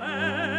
me